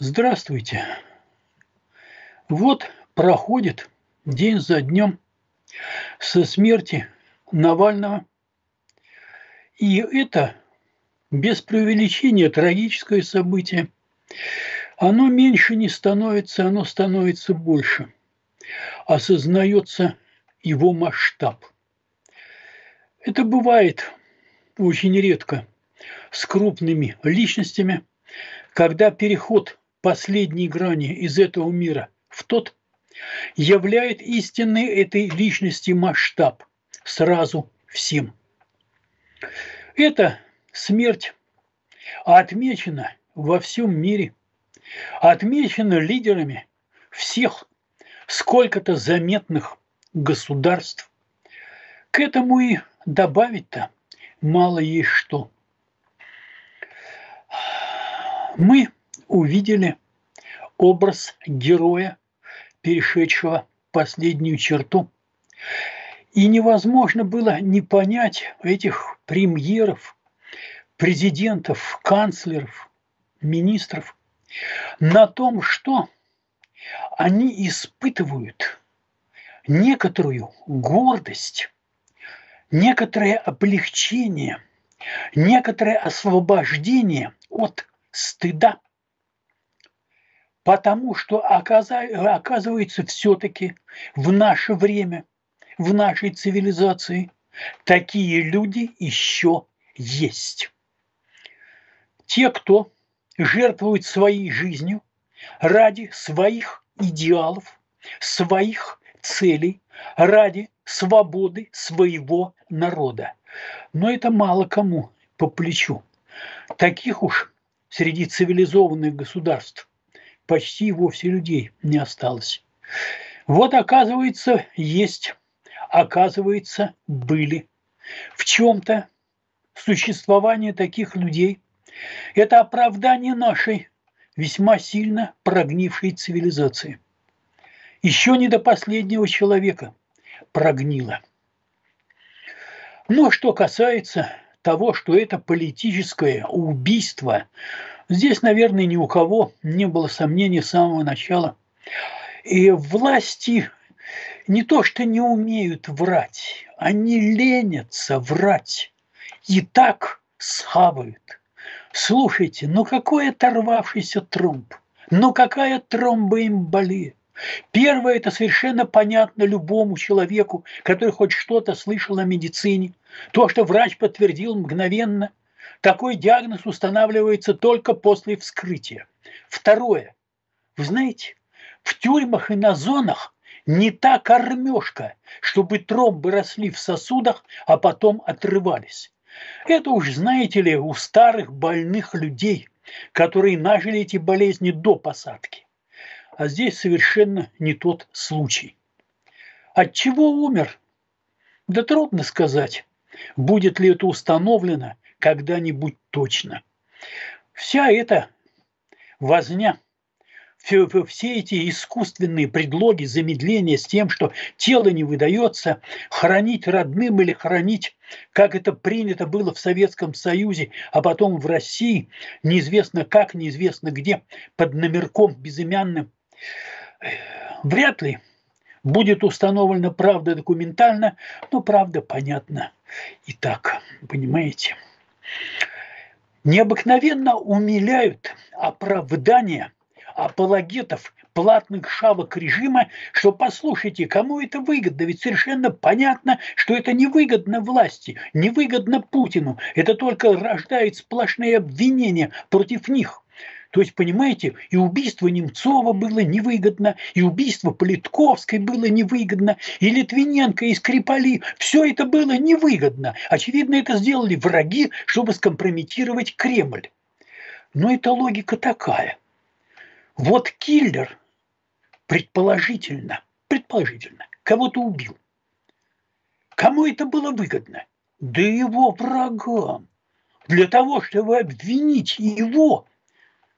Здравствуйте. Вот проходит день за днем со смерти Навального. И это без преувеличения трагическое событие. Оно меньше не становится, оно становится больше. Осознается его масштаб. Это бывает очень редко с крупными личностями, когда переход последней грани из этого мира в тот являет истинный этой личности масштаб сразу всем. Это смерть отмечена во всем мире, отмечена лидерами всех сколько-то заметных государств. К этому и добавить-то мало есть что. Мы увидели образ героя, перешедшего последнюю черту. И невозможно было не понять этих премьеров, президентов, канцлеров, министров на том, что они испытывают некоторую гордость, некоторое облегчение, некоторое освобождение от стыда, потому что оказывается все-таки в наше время, в нашей цивилизации такие люди еще есть. Те, кто жертвует своей жизнью ради своих идеалов, своих целей, ради свободы своего народа. Но это мало кому по плечу. Таких уж среди цивилизованных государств почти вовсе людей не осталось. Вот оказывается, есть, оказывается, были. В чем-то существование таких людей – это оправдание нашей весьма сильно прогнившей цивилизации. Еще не до последнего человека прогнило. Но что касается того, что это политическое убийство, здесь, наверное, ни у кого не было сомнений с самого начала. И власти не то что не умеют врать, они ленятся врать. И так схавают. Слушайте, ну какой оторвавшийся тромб? Ну какая тромбоэмболия? Первое – это совершенно понятно любому человеку, который хоть что-то слышал о медицине. То, что врач подтвердил мгновенно, такой диагноз устанавливается только после вскрытия. Второе. Вы знаете, в тюрьмах и на зонах не та кормежка, чтобы тромбы росли в сосудах, а потом отрывались. Это уж, знаете ли, у старых больных людей, которые нажили эти болезни до посадки. А здесь совершенно не тот случай. От чего умер? Да трудно сказать. Будет ли это установлено когда-нибудь точно. Вся эта возня все, все эти искусственные предлоги замедления с тем, что тело не выдается, хранить родным или хранить, как это принято было в Советском Союзе, а потом в России, неизвестно как, неизвестно где, под номерком безымянным – Вряд ли будет установлена правда документально, но правда понятна и так, понимаете. Необыкновенно умиляют оправдания апологетов платных шавок режима, что послушайте, кому это выгодно, ведь совершенно понятно, что это невыгодно власти, невыгодно Путину, это только рождает сплошные обвинения против них. То есть, понимаете, и убийство Немцова было невыгодно, и убийство Политковской было невыгодно, и Литвиненко, и Скрипали. Все это было невыгодно. Очевидно, это сделали враги, чтобы скомпрометировать Кремль. Но это логика такая. Вот киллер, предположительно, предположительно, кого-то убил. Кому это было выгодно? Да его врагам. Для того, чтобы обвинить его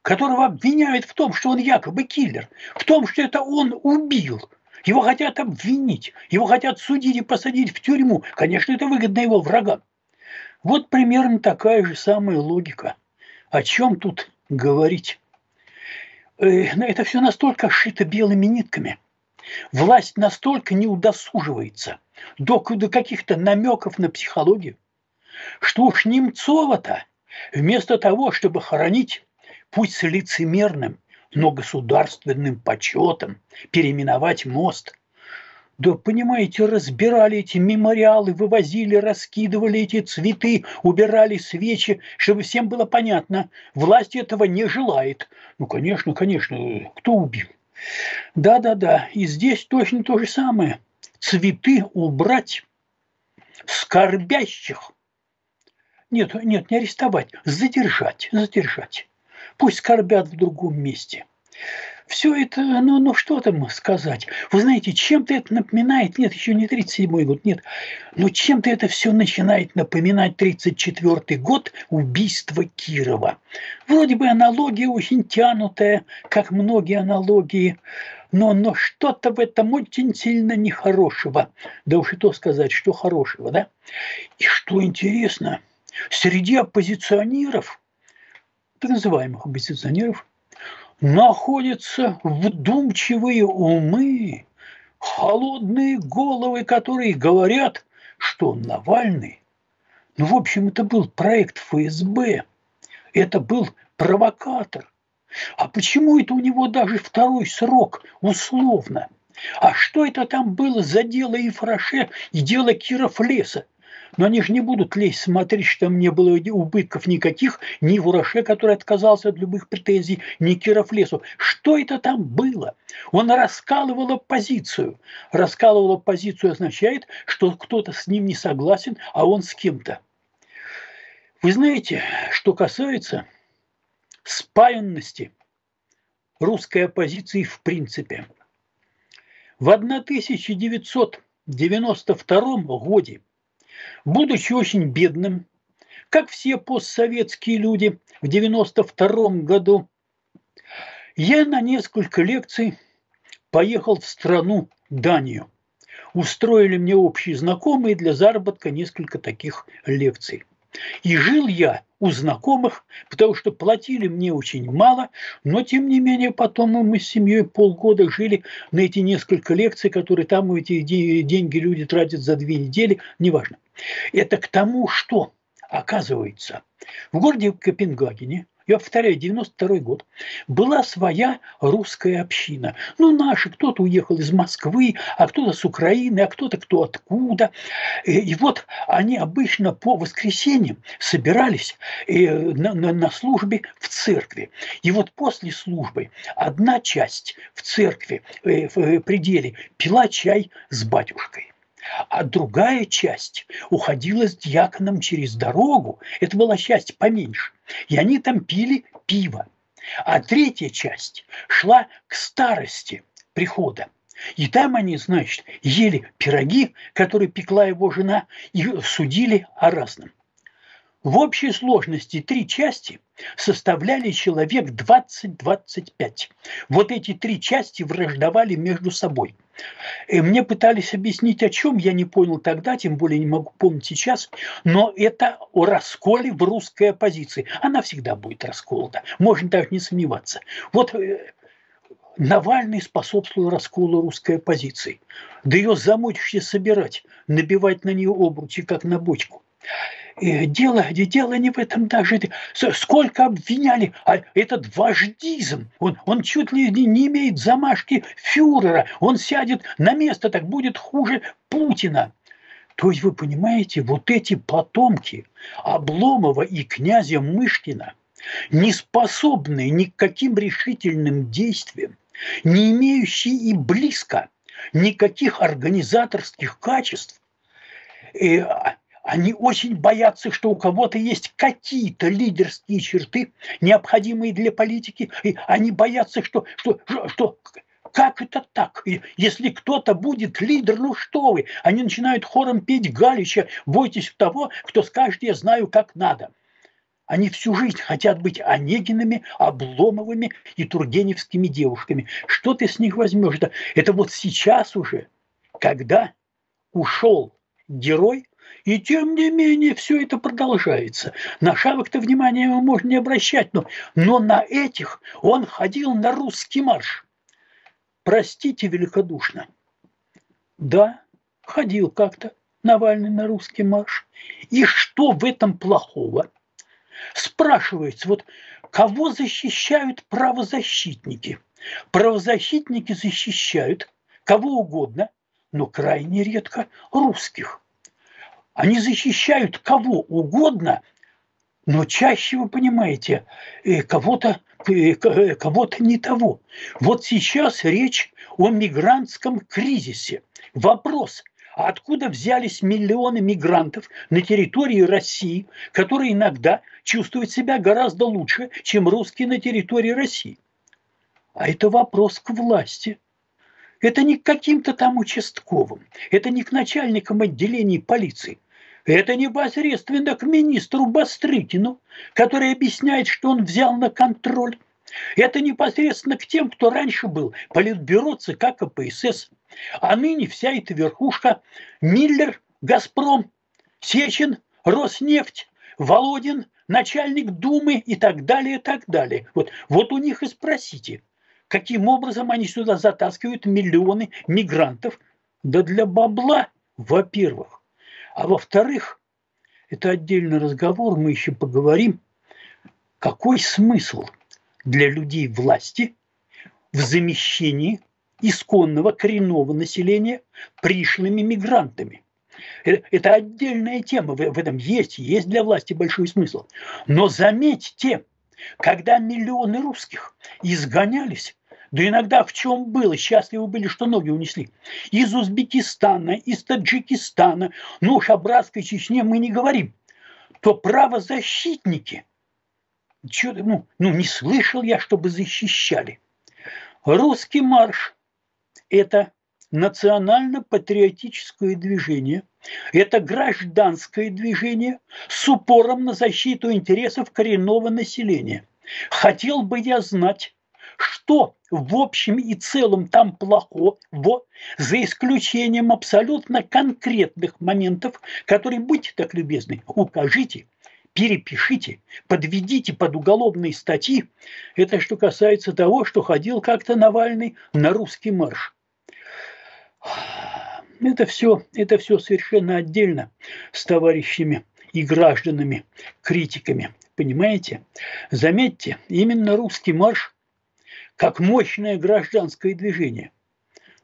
которого обвиняют в том, что он якобы киллер, в том, что это он убил. Его хотят обвинить, его хотят судить и посадить в тюрьму. Конечно, это выгодно его врагам. Вот примерно такая же самая логика. О чем тут говорить? это все настолько шито белыми нитками. Власть настолько не удосуживается до, до каких-то намеков на психологию, что уж Немцова-то вместо того, чтобы хоронить, пусть с лицемерным, но государственным почетом, переименовать мост – да, понимаете, разбирали эти мемориалы, вывозили, раскидывали эти цветы, убирали свечи, чтобы всем было понятно, власть этого не желает. Ну, конечно, конечно, кто убил? Да-да-да, и здесь точно то же самое. Цветы убрать скорбящих. Нет, нет, не арестовать, задержать, задержать. Пусть скорбят в другом месте все это, ну, ну что там сказать? Вы знаете, чем-то это напоминает, нет, еще не 37-й год, нет, но чем-то это все начинает напоминать 34-й год убийства Кирова. Вроде бы аналогия очень тянутая, как многие аналогии, но, но что-то в этом очень сильно нехорошего. Да уж и то сказать, что хорошего, да? И что интересно, среди оппозиционеров, так называемых оппозиционеров, находятся вдумчивые умы, холодные головы, которые говорят, что Навальный, ну, в общем, это был проект ФСБ, это был провокатор. А почему это у него даже второй срок условно? А что это там было за дело Ефраше и дело Киров леса? Но они же не будут лезть смотреть, что там не было убытков никаких, ни в Ураше, который отказался от любых претензий, ни Киров лесу. Что это там было? Он раскалывал оппозицию. Раскалывал оппозицию означает, что кто-то с ним не согласен, а он с кем-то. Вы знаете, что касается спаянности русской оппозиции в принципе. В 1992 году Будучи очень бедным, как все постсоветские люди в 92 году, я на несколько лекций поехал в страну Данию. Устроили мне общие знакомые для заработка несколько таких лекций. И жил я у знакомых, потому что платили мне очень мало, но тем не менее потом мы с семьей полгода жили на эти несколько лекций, которые там эти деньги люди тратят за две недели, неважно. Это к тому, что, оказывается, в городе Копенгагене я повторяю, 92 год, была своя русская община. Ну, наши, кто-то уехал из Москвы, а кто-то с Украины, а кто-то кто откуда. И, вот они обычно по воскресеньям собирались э, на, на, на службе в церкви. И вот после службы одна часть в церкви, э, в э, пределе, пила чай с батюшкой а другая часть уходила с дьяконом через дорогу. Это была часть поменьше. И они там пили пиво. А третья часть шла к старости прихода. И там они, значит, ели пироги, которые пекла его жена, и судили о разном. В общей сложности три части составляли человек 20-25. Вот эти три части враждовали между собой. И мне пытались объяснить, о чем я не понял тогда, тем более не могу помнить сейчас, но это о расколе в русской оппозиции. Она всегда будет расколота, можно даже не сомневаться. Вот э, Навальный способствовал расколу русской оппозиции. Да ее замочишься собирать, набивать на нее обручи, как на бочку. И дело, дело не в этом даже. Сколько обвиняли, а этот вождизм, он, он чуть ли не, имеет замашки фюрера, он сядет на место, так будет хуже Путина. То есть вы понимаете, вот эти потомки Обломова и князя Мышкина, не способные ни к каким решительным действиям, не имеющие и близко никаких организаторских качеств, и они очень боятся, что у кого-то есть какие-то лидерские черты, необходимые для политики. И они боятся, что, что, что как это так? Если кто-то будет лидер, ну что вы? Они начинают хором петь Галича, бойтесь того, кто скажет, я знаю, как надо. Они всю жизнь хотят быть Онегинами, Обломовыми и Тургеневскими девушками. Что ты с них возьмешь? Это, это вот сейчас уже, когда ушел герой, И тем не менее все это продолжается. На шавок-то внимания можно не обращать, но, но на этих он ходил на русский марш. Простите великодушно. Да, ходил как-то Навальный на русский марш. И что в этом плохого? Спрашивается, вот кого защищают правозащитники? Правозащитники защищают кого угодно, но крайне редко русских. Они защищают кого угодно, но чаще, вы понимаете, э, кого-то э, э, кого-то не того. Вот сейчас речь о мигрантском кризисе. Вопрос, а откуда взялись миллионы мигрантов на территории России, которые иногда чувствуют себя гораздо лучше, чем русские на территории России? А это вопрос к власти. Это не к каким-то там участковым, это не к начальникам отделений полиции. Это непосредственно к министру Бастрыкину, который объясняет, что он взял на контроль. Это непосредственно к тем, кто раньше был политбюро ЦК КПСС. А ныне вся эта верхушка Миллер, Газпром, Сечин, Роснефть, Володин, начальник Думы и так далее, и так далее. Вот, вот у них и спросите, каким образом они сюда затаскивают миллионы мигрантов. Да для бабла, во-первых. А во-вторых, это отдельный разговор, мы еще поговорим, какой смысл для людей власти в замещении исконного коренного населения пришлыми мигрантами. Э, это отдельная тема, в этом есть, есть для власти большой смысл. Но заметьте, когда миллионы русских изгонялись да иногда в чем было, счастливы были, что ноги унесли. Из Узбекистана, из Таджикистана, ну уж о братской Чечне мы не говорим. То правозащитники, чё, ну, ну не слышал я, чтобы защищали. Русский марш – это национально-патриотическое движение, это гражданское движение с упором на защиту интересов коренного населения. Хотел бы я знать, что в общем и целом там плохого, за исключением абсолютно конкретных моментов, которые, будьте так любезны, укажите, перепишите, подведите под уголовные статьи. Это что касается того, что ходил как-то Навальный на русский марш. Это все, это все совершенно отдельно с товарищами и гражданами, критиками. Понимаете? Заметьте, именно русский марш как мощное гражданское движение,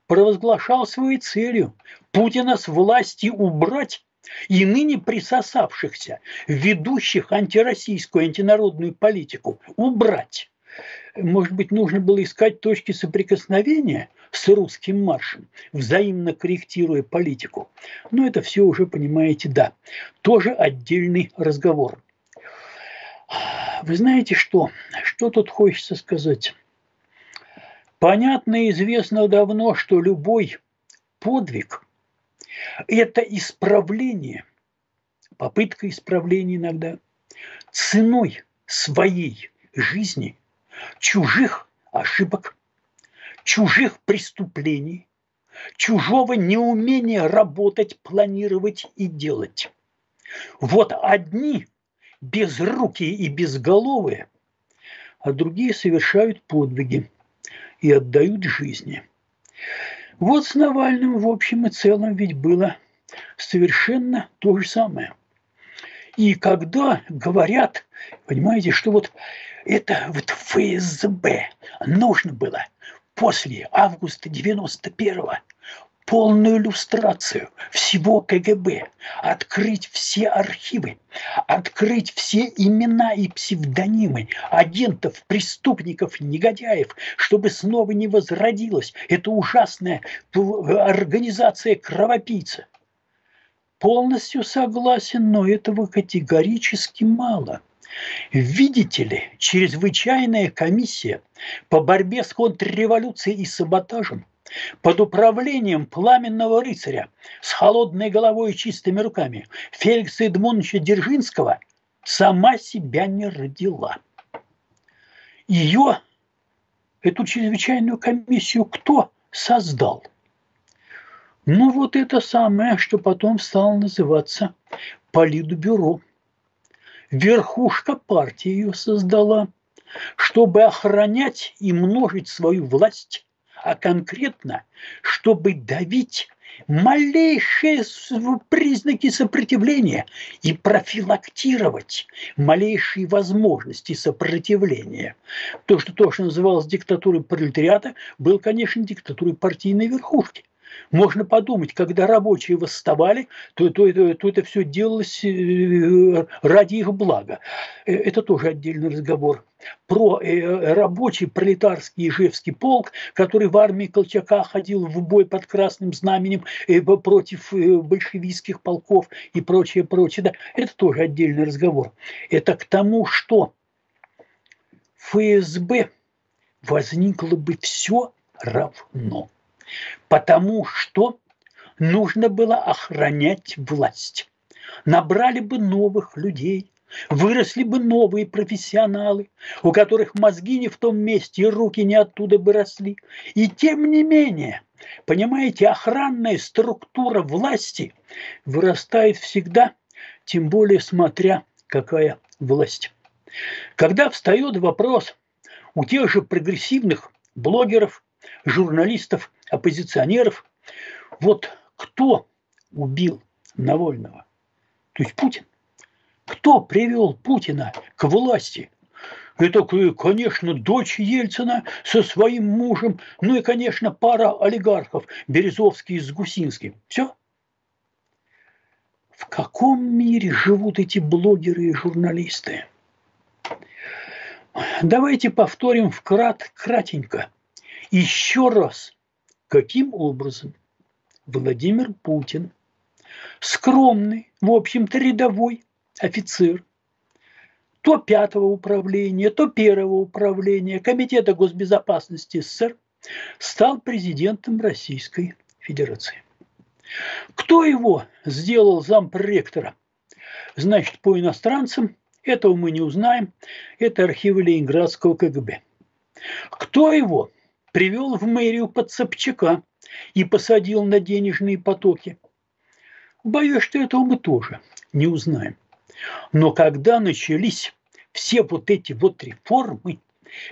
провозглашал своей целью Путина с власти убрать и ныне присосавшихся, ведущих антироссийскую, антинародную политику, убрать. Может быть, нужно было искать точки соприкосновения с русским маршем, взаимно корректируя политику. Но это все уже, понимаете, да, тоже отдельный разговор. Вы знаете что? Что тут хочется сказать? Понятно и известно давно, что любой подвиг – это исправление, попытка исправления иногда, ценой своей жизни чужих ошибок, чужих преступлений, чужого неумения работать, планировать и делать. Вот одни безрукие и безголовые, а другие совершают подвиги – и отдают жизни. Вот с Навальным в общем и целом ведь было совершенно то же самое. И когда говорят, понимаете, что вот это вот ФСБ нужно было после августа 91-го полную иллюстрацию всего КГБ, открыть все архивы, открыть все имена и псевдонимы агентов, преступников, негодяев, чтобы снова не возродилась эта ужасная организация кровопийца. Полностью согласен, но этого категорически мало – Видите ли, чрезвычайная комиссия по борьбе с контрреволюцией и саботажем под управлением пламенного рыцаря с холодной головой и чистыми руками Феликса Эдмоновича Дзержинского сама себя не родила. Ее, эту чрезвычайную комиссию, кто создал? Ну вот это самое, что потом стало называться Политбюро. Верхушка партии ее создала, чтобы охранять и множить свою власть, а конкретно, чтобы давить малейшие признаки сопротивления и профилактировать малейшие возможности сопротивления. То, что то, что называлось диктатурой пролетариата, был, конечно, диктатурой партийной верхушки. Можно подумать, когда рабочие восставали, то, то, то, то это все делалось э, ради их блага. Э, это тоже отдельный разговор. Про э, рабочий пролетарский Ижевский полк, который в армии Колчака ходил в бой под красным знаменем против большевистских полков и прочее, прочее. Да, это тоже отдельный разговор. Это к тому, что ФСБ возникло бы все равно потому что нужно было охранять власть. Набрали бы новых людей, выросли бы новые профессионалы, у которых мозги не в том месте и руки не оттуда бы росли. И тем не менее, понимаете, охранная структура власти вырастает всегда, тем более смотря какая власть. Когда встает вопрос у тех же прогрессивных блогеров, журналистов, оппозиционеров. Вот кто убил Навального? То есть Путин. Кто привел Путина к власти? Это, конечно, дочь Ельцина со своим мужем, ну и, конечно, пара олигархов, Березовский с Гусинским. Все. В каком мире живут эти блогеры и журналисты? Давайте повторим вкрат, кратенько. Еще раз Каким образом Владимир Путин, скромный, в общем-то рядовой офицер, то пятого управления, то первого управления Комитета госбезопасности СССР, стал президентом Российской Федерации. Кто его сделал зампроректора? Значит, по иностранцам этого мы не узнаем. Это архивы Ленинградского КГБ. Кто его привел в мэрию под Собчака и посадил на денежные потоки. Боюсь, что этого мы тоже не узнаем. Но когда начались все вот эти вот реформы,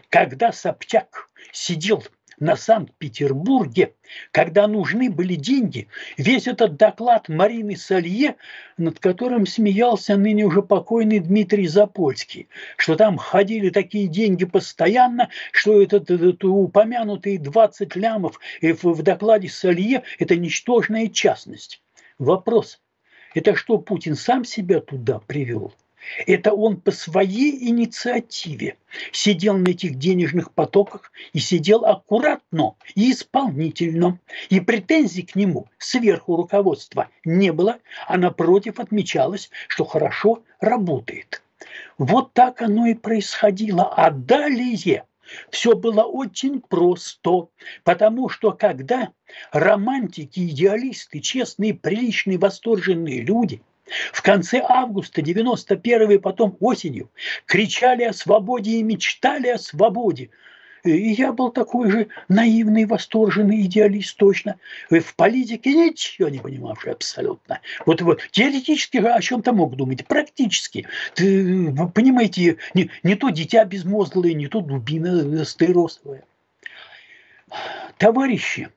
когда Собчак сидел на Санкт-Петербурге, когда нужны были деньги, весь этот доклад Марины Салье, над которым смеялся ныне уже покойный Дмитрий Запольский, что там ходили такие деньги постоянно, что этот, этот упомянутые 20 лямов в докладе Салье – это ничтожная частность. Вопрос – это что, Путин сам себя туда привел? Это он по своей инициативе сидел на этих денежных потоках и сидел аккуратно и исполнительно. И претензий к нему сверху руководства не было, а напротив отмечалось, что хорошо работает. Вот так оно и происходило. А далее все было очень просто, потому что когда романтики, идеалисты, честные, приличные, восторженные люди – в конце августа 91 и потом осенью кричали о свободе и мечтали о свободе. И я был такой же наивный, восторженный идеалист точно. В политике ничего не понимавший абсолютно. Вот, вот теоретически о чем-то мог думать, практически. Ты, вы понимаете, не, не то дитя безмозглое, не то дубина стыросовая. Товарищи,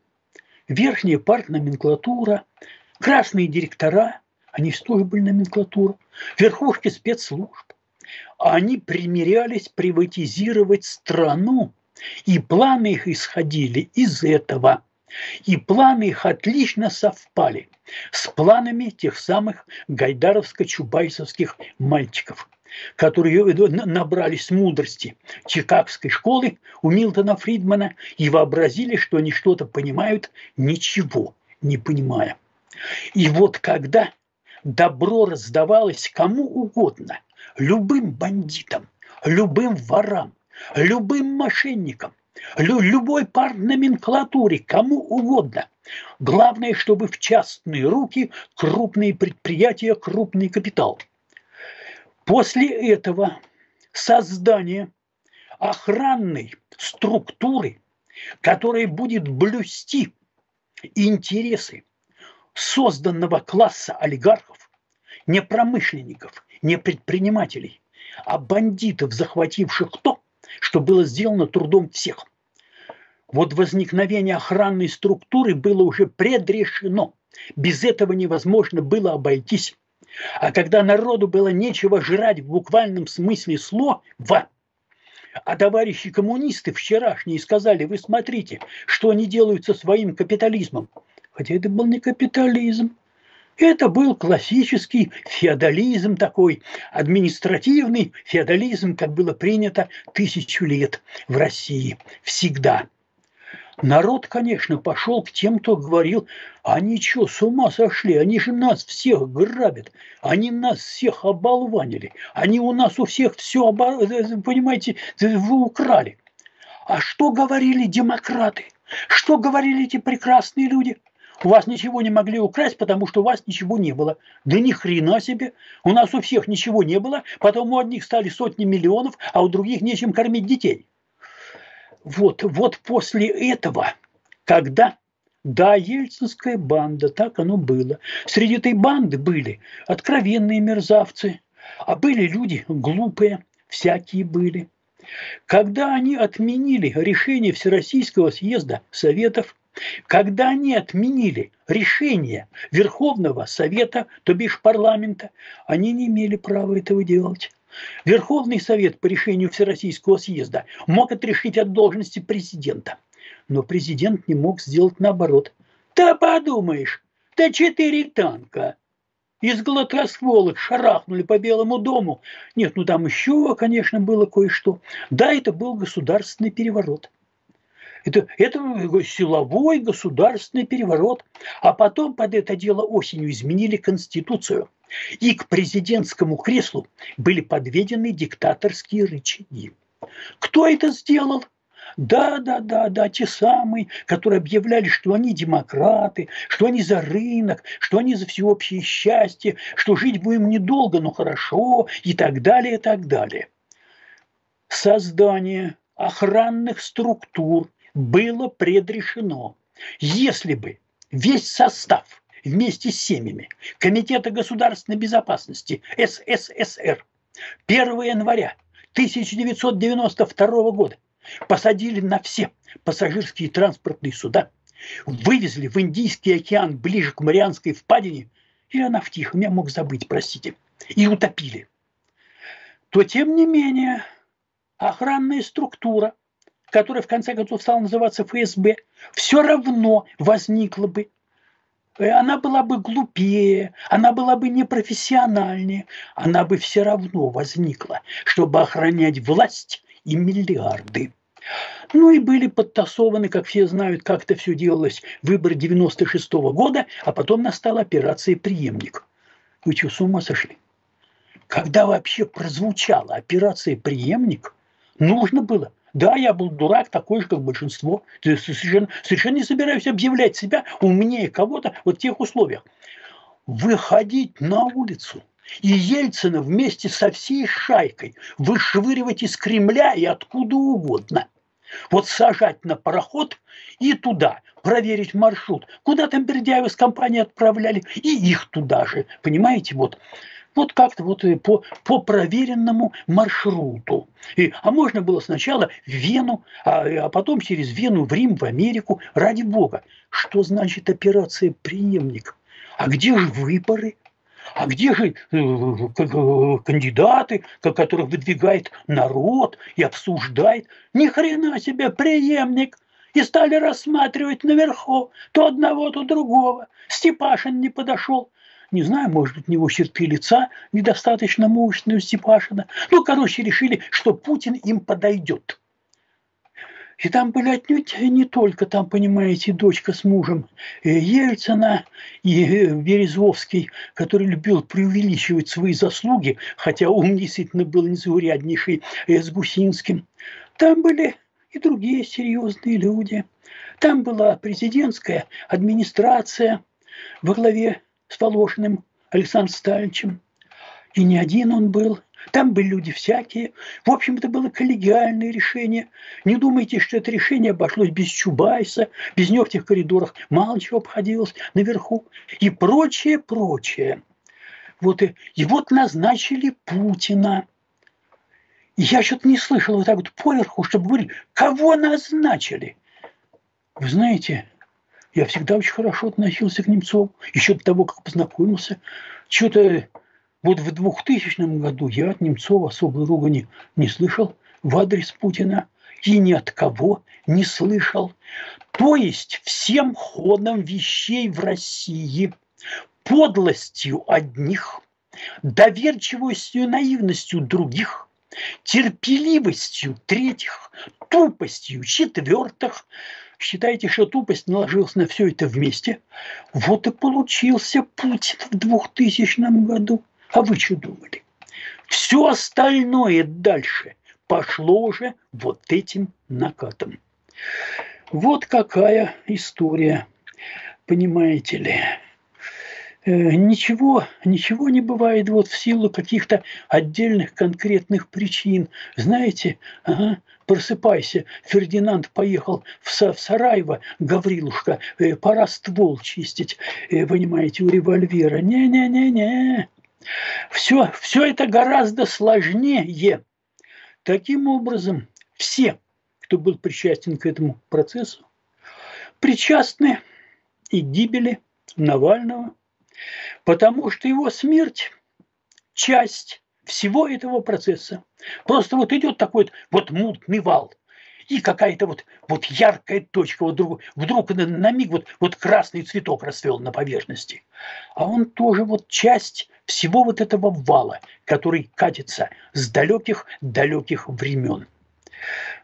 верхняя партноменклатура, красные директора – они тоже были номенклатура, верхушки спецслужб. Они примерялись приватизировать страну, и планы их исходили из этого. И планы их отлично совпали с планами тех самых гайдаровско-чубайсовских мальчиков, которые набрались мудрости Чикагской школы у Милтона Фридмана и вообразили, что они что-то понимают, ничего не понимая. И вот когда добро раздавалось кому угодно, любым бандитам, любым ворам, любым мошенникам, лю любой партноменклатуре, кому угодно. Главное, чтобы в частные руки крупные предприятия, крупный капитал. После этого создание охранной структуры, которая будет блюсти интересы созданного класса олигархов, не промышленников, не предпринимателей, а бандитов, захвативших то, что было сделано трудом всех. Вот возникновение охранной структуры было уже предрешено. Без этого невозможно было обойтись. А когда народу было нечего жрать в буквальном смысле слова, а товарищи коммунисты вчерашние сказали, вы смотрите, что они делают со своим капитализмом. Хотя это был не капитализм, это был классический феодализм такой, административный феодализм, как было принято тысячу лет в России. Всегда. Народ, конечно, пошел к тем, кто говорил, они что, с ума сошли, они же нас всех грабят, они нас всех оболванили, они у нас у всех все, понимаете, вы украли. А что говорили демократы? Что говорили эти прекрасные люди? У вас ничего не могли украсть, потому что у вас ничего не было. Да ни хрена себе. У нас у всех ничего не было, потом у одних стали сотни миллионов, а у других нечем кормить детей. Вот, вот после этого, когда да, ельцинская банда, так оно было. Среди этой банды были откровенные мерзавцы, а были люди глупые, всякие были. Когда они отменили решение Всероссийского съезда Советов, когда они отменили решение Верховного Совета, то бишь парламента, они не имели права этого делать. Верховный Совет по решению Всероссийского съезда мог отрешить от должности президента. Но президент не мог сделать наоборот. Да подумаешь, да четыре танка. Из гладкостволок шарахнули по Белому дому. Нет, ну там еще, конечно, было кое-что. Да, это был государственный переворот. Это, это силовой государственный переворот. А потом под это дело осенью изменили Конституцию – и к президентскому креслу были подведены диктаторские рычаги. Кто это сделал? Да, да, да, да, те самые, которые объявляли, что они демократы, что они за рынок, что они за всеобщее счастье, что жить будем недолго, но хорошо и так далее, и так далее. Создание охранных структур было предрешено. Если бы весь состав – вместе с семьями Комитета государственной безопасности СССР 1 января 1992 года посадили на все пассажирские транспортные суда, вывезли в Индийский океан ближе к Марианской впадине, или она в Тихом, я мог забыть, простите, и утопили, то тем не менее охранная структура, которая в конце концов стала называться ФСБ, все равно возникла бы Э, она была бы глупее, она была бы непрофессиональнее, она бы все равно возникла, чтобы охранять власть и миллиарды. Ну и были подтасованы, как все знают, как это все делалось, выбор 96 -го года, а потом настала операция «Преемник». Вы что, с ума сошли? Когда вообще прозвучала операция «Преемник», нужно было – да, я был дурак, такой же, как большинство. Совершенно, совершенно не собираюсь объявлять себя умнее кого-то в тех условиях. Выходить на улицу и Ельцина вместе со всей шайкой вышвыривать из Кремля и откуда угодно. Вот сажать на пароход и туда, проверить маршрут. Куда там Бердяева с компанией отправляли, и их туда же. Понимаете, вот вот как-то вот по, по проверенному маршруту. И, а можно было сначала в Вену, а, а потом через Вену в Рим, в Америку. Ради бога. Что значит операция «Преемник»? А где же выборы? А где же э, э, кандидаты, которых выдвигает народ и обсуждает? Ни хрена себе преемник! И стали рассматривать наверху то одного, то другого. Степашин не подошел. Не знаю, может быть, у него черты лица недостаточно мужественные у Степашина. Ну, короче, решили, что Путин им подойдет. И там были отнюдь не только, там, понимаете, дочка с мужем э, Ельцина и э, Березовский, который любил преувеличивать свои заслуги, хотя ум действительно был незауряднейший, э, с Гусинским. Там были и другие серьезные люди. Там была президентская администрация во главе с Волошиным Александром Сталиничем. И не один он был. Там были люди всякие. В общем, это было коллегиальное решение. Не думайте, что это решение обошлось без Чубайса, без него в тех коридорах мало чего обходилось наверху и прочее, прочее. Вот и, и вот назначили Путина. Я что-то не слышал вот так вот поверху, чтобы говорили, кого назначили. Вы знаете, я всегда очень хорошо относился к Немцову, еще до того, как познакомился. Что-то вот в 2000 году я от Немцова особой ругани не слышал в адрес Путина и ни от кого не слышал. То есть всем ходом вещей в России, подлостью одних, доверчивостью и наивностью других, терпеливостью третьих, тупостью четвертых – Считайте, что тупость наложилась на все это вместе. Вот и получился Путин в 2000 году. А вы что думали? Все остальное дальше пошло уже вот этим накатом. Вот какая история, понимаете ли. Э, ничего, ничего не бывает вот в силу каких-то отдельных конкретных причин. Знаете, ага, просыпайся, Фердинанд поехал в, в Сараево, Гаврилушка, э, пора ствол чистить, э, понимаете, у револьвера. Не-не-не-не. Все, все это гораздо сложнее. Таким образом, все, кто был причастен к этому процессу, причастны и гибели Навального, потому что его смерть – часть всего этого процесса. Просто вот идет такой вот мутный вал, и какая-то вот, вот яркая точка, вот вдруг, вдруг на, на миг вот, вот красный цветок расцвел на поверхности. А он тоже вот часть всего вот этого вала, который катится с далеких-далеких времен.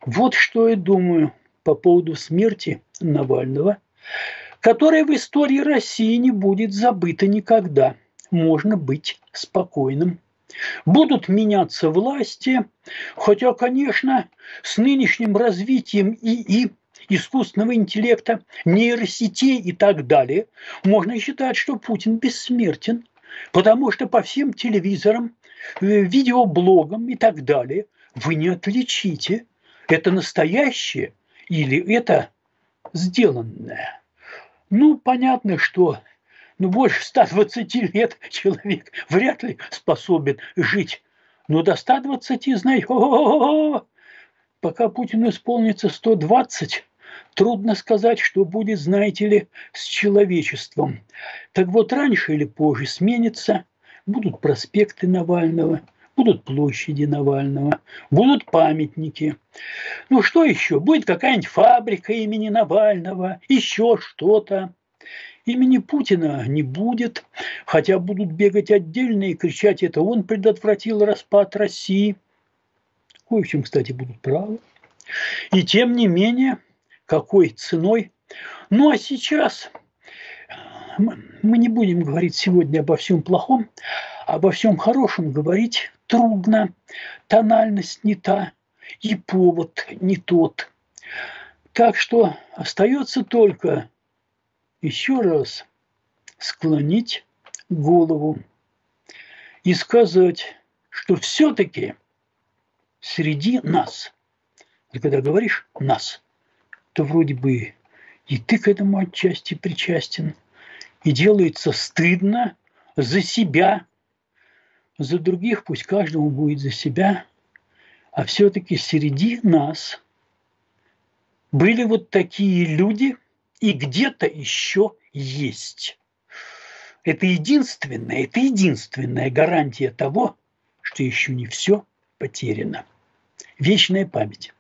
Вот что я думаю по поводу смерти Навального, которая в истории России не будет забыта никогда. Можно быть спокойным. Будут меняться власти, хотя, конечно, с нынешним развитием ИИ, искусственного интеллекта, нейросетей и так далее, можно считать, что Путин бессмертен, потому что по всем телевизорам, э, видеоблогам и так далее вы не отличите, это настоящее или это сделанное. Ну, понятно, что ну, больше 120 лет человек вряд ли способен жить. Но до 120, знаете, о пока Путину исполнится 120, трудно сказать, что будет, знаете ли, с человечеством. Так вот, раньше или позже сменится, будут проспекты Навального, будут площади Навального, будут памятники. Ну что еще? Будет какая-нибудь фабрика имени Навального, еще что-то. Имени Путина не будет, хотя будут бегать отдельно и кричать, это он предотвратил распад России. Кое в чем, кстати, будут правы. И тем не менее, какой ценой. Ну а сейчас мы не будем говорить сегодня обо всем плохом, обо всем хорошем говорить трудно, тональность не та и повод не тот. Так что остается только еще раз склонить голову и сказать, что все-таки среди нас, когда говоришь «нас», то вроде бы и ты к этому отчасти причастен, и делается стыдно за себя, за других пусть каждому будет за себя, а все-таки среди нас были вот такие люди – и где-то еще есть. Это единственная, это единственная гарантия того, что еще не все потеряно. Вечная память.